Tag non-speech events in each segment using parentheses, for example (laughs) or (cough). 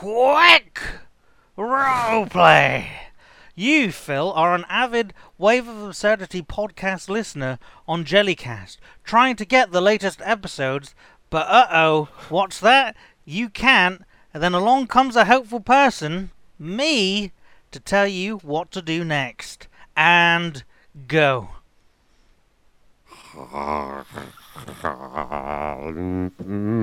Quick! Roleplay! You, Phil, are an avid Wave of Absurdity podcast listener on Jellycast, trying to get the latest episodes, but uh oh, what's that? You can't, and then along comes a helpful person, me, to tell you what to do next. And go. (laughs)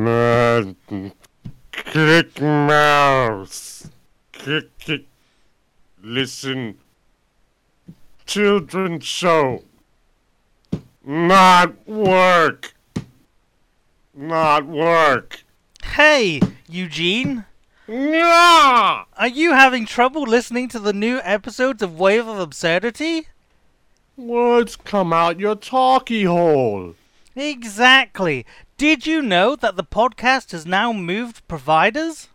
Click mouse. Click, click. Listen. Children show. Not work. Not work. Hey, Eugene! Yeah! Are you having trouble listening to the new episodes of Wave of Absurdity? Words come out your talkie hole. Exactly. Did you know that the podcast has now moved providers?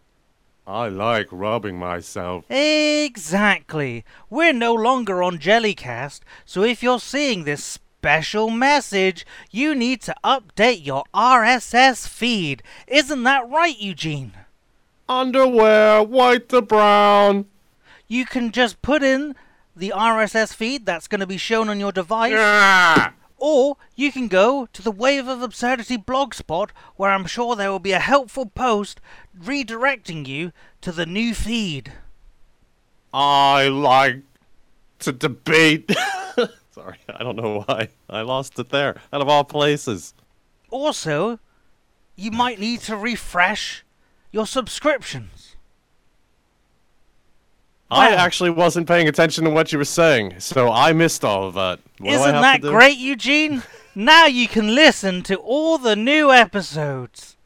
I like rubbing myself. Exactly. We're no longer on Jellycast, so if you're seeing this special message, you need to update your RSS feed. Isn't that right, Eugene? Underwear, white to brown. You can just put in the RSS feed that's going to be shown on your device. Yeah! Or you can go to the Wave of Absurdity blogspot, where I'm sure there will be a helpful post redirecting you to the new feed. I like to debate. (laughs) Sorry, I don't know why. I lost it there. Out of all places. Also, you might need to refresh your subscriptions. I actually wasn't paying attention to what you were saying, so I missed all of that. What Isn't that great, Eugene? (laughs) Now you can listen to all the new episodes.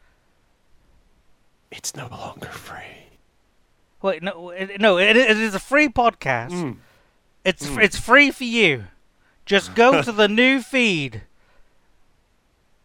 It's no longer free. Wait, no, it, no, it, it is a free podcast. Mm. It's it's free for you. Just go (laughs) to the new feed.